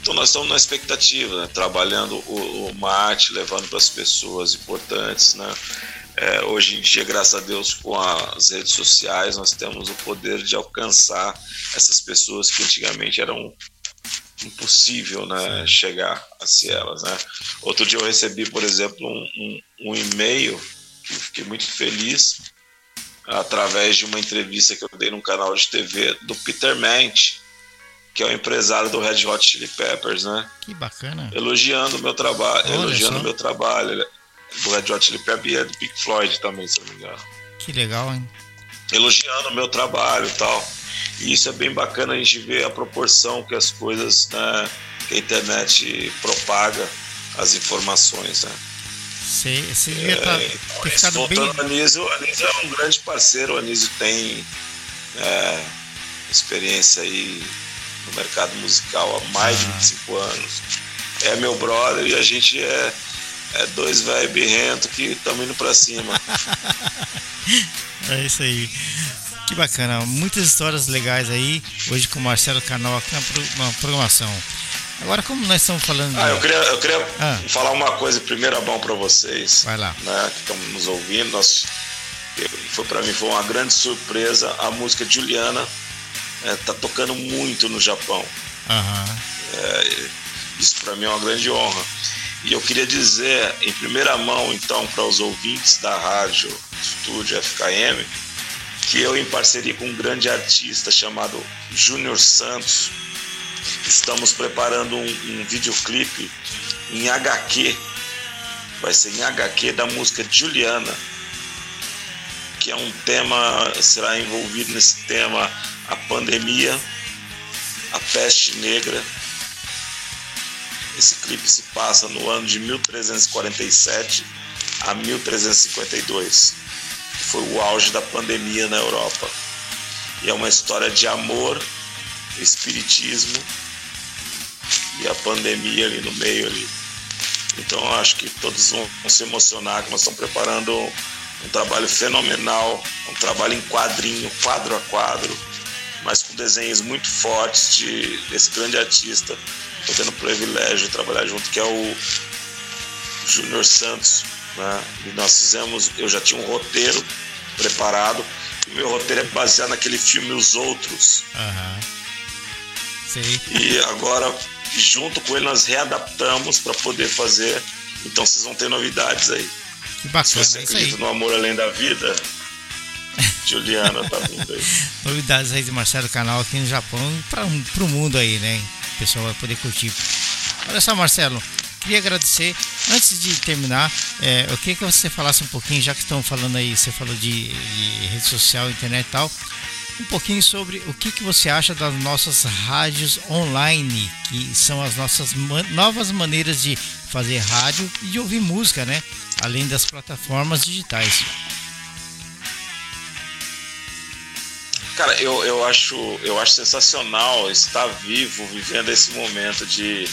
então nós estamos na expectativa, né? trabalhando o, uma arte, levando para as pessoas importantes, né? É, hoje em dia, graças a Deus, com as redes sociais, nós temos o poder de alcançar essas pessoas que antigamente eram impossível né, chegar a se elas. Né? Outro dia eu recebi, por exemplo, um, um, um e-mail que fiquei muito feliz através de uma entrevista que eu dei num canal de TV do Peter Ment, que é o empresário do Red Hot Chili Peppers, né? Que bacana. Elogiando o meu trabalho, elogiando o meu trabalho do Red Hot Chili Peppers e é do Pink Floyd também, se não me engano. Que legal, hein? Elogiando o meu trabalho e tal. E isso é bem bacana a gente ver a proporção que as coisas, né, que a internet propaga as informações, né? Você devia tá, é, ter ficado voltando bem... Anísio, Anísio é um grande parceiro, o Anísio tem é, experiência aí no mercado musical há mais ah. de 25 anos. É meu brother e a gente é, é dois velho birrento que estamos indo para cima. <laughs> é isso aí. Que bacana, muitas histórias legais aí hoje com o Marcelo Canal aqui na, programação. Agora, como nós estamos falando. De... Ah, eu queria, eu queria ah. falar uma coisa primeira mão para vocês. Vai lá. Né, que estão nos ouvindo. Nós, foi para mim foi uma grande surpresa. A música Juliana é, tá tocando muito no Japão. Uhum. É, isso para mim é uma grande honra. E eu queria dizer em primeira mão, então, para os ouvintes da rádio Estúdio FKM, que eu, em parceria com um grande artista chamado Júnior Santos, estamos preparando um, um videoclipe em HQ. Vai ser em HQ da música Juliana, que é um tema, será envolvido nesse tema a pandemia, a peste negra. Esse clipe se passa no ano de 1347 a 1352, que foi o auge da pandemia na Europa. E é uma história de amor, espiritismo e a pandemia ali no meio ali. Então acho que todos vão se emocionar, que nós estamos preparando um trabalho fenomenal, um trabalho em quadrinho, quadro a quadro, mas com desenhos muito fortes de, desse grande artista. Estou tendo o privilégio de trabalhar junto, que é o Júnior Santos. Né? E nós fizemos, eu já tinha um roteiro preparado, e meu roteiro é baseado naquele filme Os Outros. Uhum. Sim. E agora, junto com ele, nós readaptamos para poder fazer. Então vocês vão ter novidades aí. Que bacana, Se você acredita no amor além da vida, Juliana tá vindo aí. <laughs> Novidades aí de Marcelo Canal aqui no Japão para o mundo aí, né? O pessoal vai poder curtir. Olha só, Marcelo, queria agradecer. Antes de terminar, é, eu queria que você falasse um pouquinho, já que estão falando aí, você falou de, de rede social, internet e tal, um pouquinho sobre o que, que você acha das nossas rádios online, que são as nossas man novas maneiras de fazer rádio e de ouvir música, né? Além das plataformas digitais. Cara, eu, eu, acho, eu acho sensacional estar vivo, vivendo esse momento de,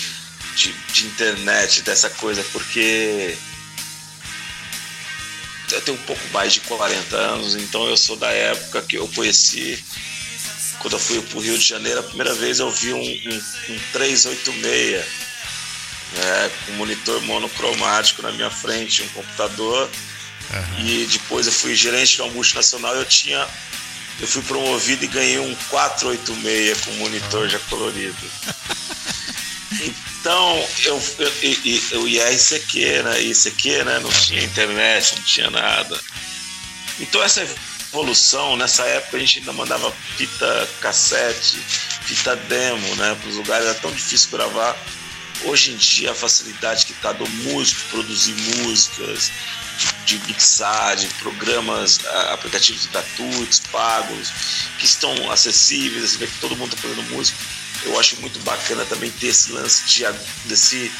de, de internet, dessa coisa, porque eu tenho um pouco mais de 40 anos, então eu sou da época que eu conheci. Quando eu fui para o Rio de Janeiro, a primeira vez eu vi um, um, um 386, né, com monitor monocromático na minha frente, um computador. Uhum. E depois eu fui gerente de uma multinacional eu tinha eu fui promovido e ganhei um 486 com monitor já colorido. Então, eu, eu, eu, eu ia ICQ, né? ICQ, né? Não tinha internet, não tinha nada. Então, essa evolução, nessa época a gente ainda mandava fita cassete, fita demo, né? Para os lugares era tão difícil gravar. Hoje em dia, a facilidade que está do músico produzir músicas, de, mixagem, programas, aplicativos gratuitos, pagos, que estão acessíveis, você vê que todo mundo está fazendo música. Eu acho muito bacana também ter esse lance de, desse,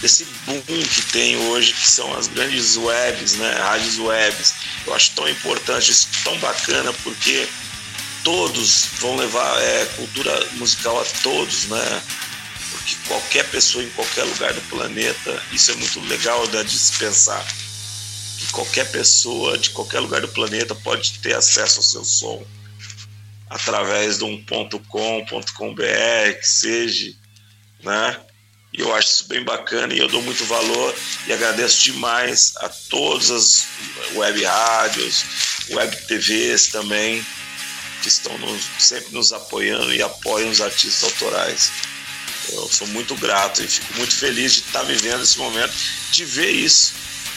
desse boom que tem hoje, que são as grandes webs, né, rádios webs. Eu acho tão importante, isso tão bacana, porque todos vão levar é, cultura musical a todos, né? Porque qualquer pessoa em qualquer lugar do planeta, isso é muito legal de se pensar que qualquer pessoa de qualquer lugar do planeta pode ter acesso ao seu som através de um ponto .com, ponto .com.br, que seja, né? E eu acho isso bem bacana e eu dou muito valor e agradeço demais a todas as web rádios, web TVs também, que estão nos, sempre nos apoiando e apoiam os artistas autorais. Eu sou muito grato e fico muito feliz de estar vivendo esse momento, de ver isso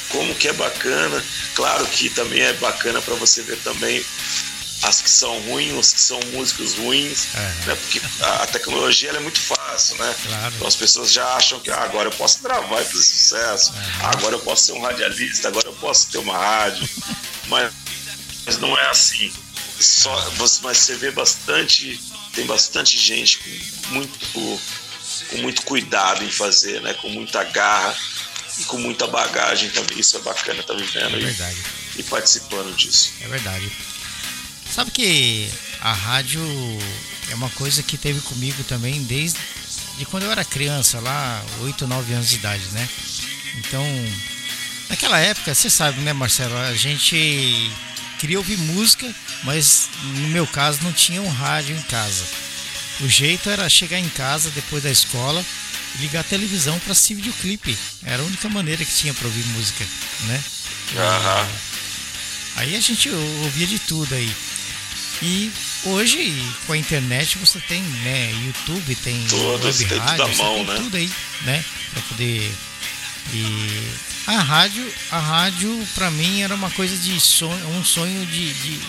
como que é bacana. Claro que também é bacana para você ver também as que são ruins, os que são músicos ruins, é. né? Porque a, tecnologia é muito fácil, né? Claro. Então as pessoas já acham que ah, agora eu posso gravar e fazer sucesso, é. ah, agora eu posso ser um radialista, agora eu posso ter uma rádio. mas, mas não é assim. Só, mas você vê bastante, tem bastante gente com muito, com muito cuidado em fazer, né? Com muita garra e com muita bagagem também. Isso é bacana estar tá vivendo é verdade. E, e participando disso. É verdade. Sabe que a rádio é uma coisa que teve comigo também desde de quando eu era criança, lá 8, 9 anos de idade, né? Então, naquela época, você sabe, né, Marcelo? A gente queria ouvir música, mas no meu caso não tinha um rádio em casa. O jeito era chegar em casa depois da escola e ligar a televisão para assistir videoclipe. Era a única maneira que tinha para ouvir música, né? Aham. Aí a gente ouvia de tudo aí. E hoje, com a internet, você tem né, YouTube, tem Tudo, web tem tudo rádio, você mão, tem né? tudo aí, né? Pra poder. E a rádio, a rádio pra mim era uma coisa de sonho, um sonho de, de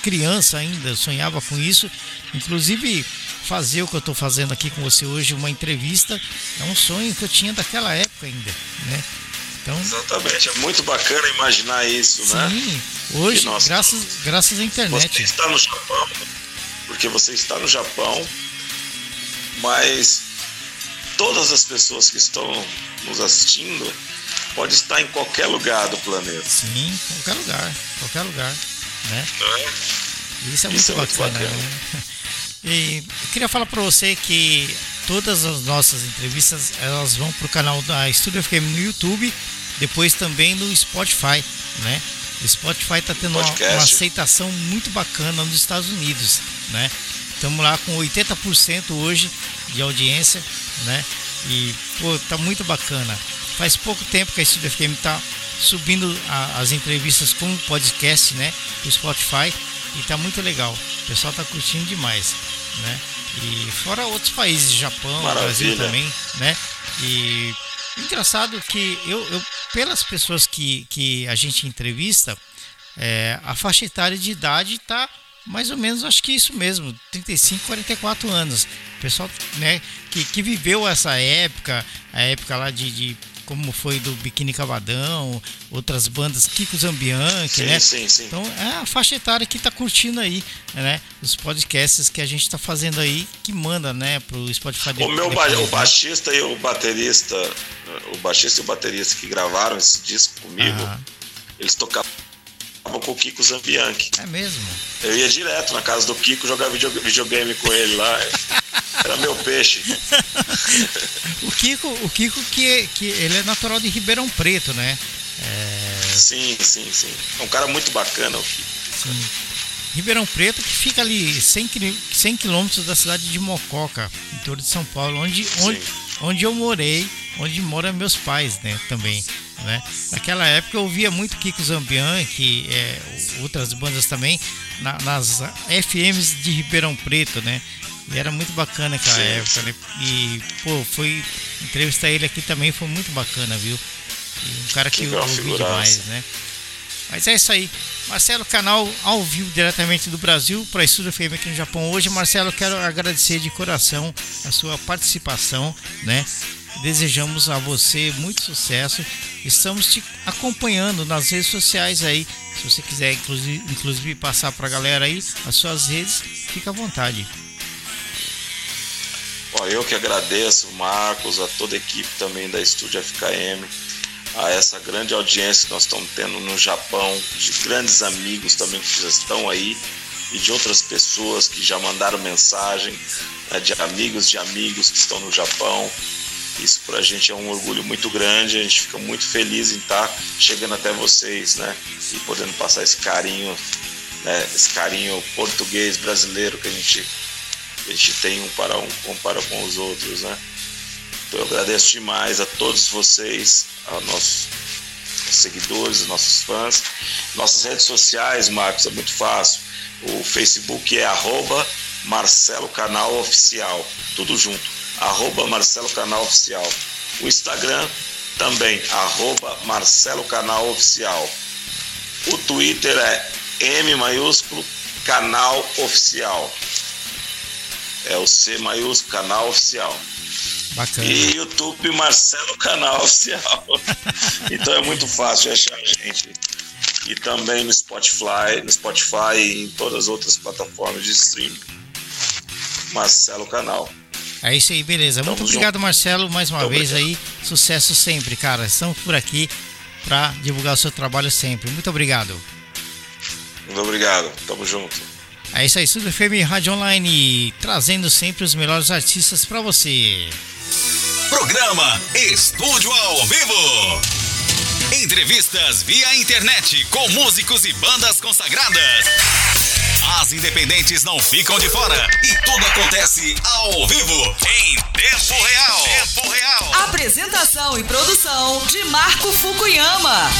criança ainda, sonhava com isso. Inclusive, fazer o que eu tô fazendo aqui com você hoje, uma entrevista, é um sonho que eu tinha daquela época ainda, né? Então, Exatamente. É muito bacana imaginar isso, né? sim, hoje, nós- graças, graças à Você internet. está no Japão, porque você está no Japão, mas todas as pessoas que estão nos assistindo podem estar em qualquer lugar do planeta. Sim, qualquer lugar, qualquer lugar, né? né? Isso é muito Isso é muito bacana. bacana. né? <laughs> E eu queria falar para você que todas as nossas entrevistas elas vão para o canal da Estúdio FM no YouTube, depois também no Spotify, né? O Spotify está tendo uma, uma aceitação muito bacana nos Estados Unidos, né? Estamos lá com 80% hoje de audiência, né? E pô, tá muito bacana. Faz pouco tempo que a Estúdio FM está subindo a- as entrevistas com podcast, né? Do Spotify e tá muito legal. O pessoal tá curtindo demais, né? E fora outros países, Japão, Brasil Maravilha. também, né? E engraçado que eu, eu pelas pessoas que, que a gente entrevista, é, a faixa etária de idade tá mais ou menos, acho que isso mesmo, 35, 44 anos. O pessoal né, que, que viveu essa época, a época lá de, de como foi do Biquíni Cavadão, outras bandas, Kiko Zambianchi, Sim, né? sim, sim. Então é a faixa etária que tá curtindo aí, né? Os podcasts que a gente tá fazendo aí, que manda, né, pro Spotify. O meu ba- o né? baixista e o baterista, o baixista e o baterista que gravaram esse disco comigo, Ah, eles tocavam com o Kiko Zambianchi. é mesmo. Eu ia direto na casa do Kiko jogar video- videogame com ele lá. Era meu peixe. <laughs> O Kiko, o Kiko que, que ele é natural de Ribeirão Preto, né? É, Sim, sim, sim. É um cara muito bacana o Kiko. sim. Ribeirão Preto que fica ali 100, quilô- 100 quilômetros da cidade de Mococa, interior de São Paulo, onde, onde, onde eu morei, onde moram meus pais, né, também, né. Naquela época eu ouvia muito Kiko Zambian, que é, outras bandas também, na- nas FMs de Ribeirão Preto, né, e era muito bacana aquela Sim, época, né, e, pô, foi, entrevistar ele aqui também foi muito bacana, viu, e um cara que uma ouvi demais, né. Mas é isso aí. Marcelo, canal ao vivo diretamente do Brasil para Estúdio FM aqui no Japão. Hoje, Marcelo, quero agradecer de coração a sua participação, né? Desejamos a você muito sucesso. Estamos te acompanhando nas redes sociais aí. Se você quiser, inclusive, inclusive passar para a galera aí as suas redes, fica à vontade. Ó, eu que agradeço, Marcos, a toda a equipe também da Estúdio FKM, a essa grande audiência que nós estamos tendo no Japão, de grandes amigos também que já estão aí e de outras pessoas que já mandaram mensagem, né, de amigos de amigos que estão no Japão. Isso para a gente é um orgulho muito grande, a gente fica muito feliz em estar chegando até vocês, né? E podendo passar esse carinho, né, esse carinho português brasileiro que a gente a gente tem um para um compara com os outros, né? Eu agradeço demais a todos vocês, a nossos seguidores, nossos fãs. Nossas redes sociais, Marcos, é muito fácil. O Facebook é arroba Marcelo Canal Oficial, tudo junto, arroba Marcelo Canal Oficial. O Instagram também, arroba Marcelo Canal Oficial. O Twitter é M maiúsculo Canal Oficial. É o C maiúsculo Canal Oficial. Bacana. E YouTube Marcelo Canal Oficial. <laughs> então é muito fácil achar a gente. E também no Spotify, no Spotify e em todas as outras plataformas de streaming. Marcelo Canal. É isso aí, beleza. Muito Tamo obrigado, Marcelo, mais uma Muito vez obrigado. aí. Sucesso sempre, cara. Estamos por aqui para divulgar o seu trabalho sempre. Muito obrigado. Muito obrigado. Tamo junto. É isso aí, Estúdio FM Rádio Online, trazendo sempre os melhores artistas para você. Programa Estúdio ao Vivo. Entrevistas via internet com músicos e bandas consagradas. As independentes não ficam de fora e tudo acontece ao vivo, em tempo real. Tempo real. Apresentação e produção de Marco Fukuyama.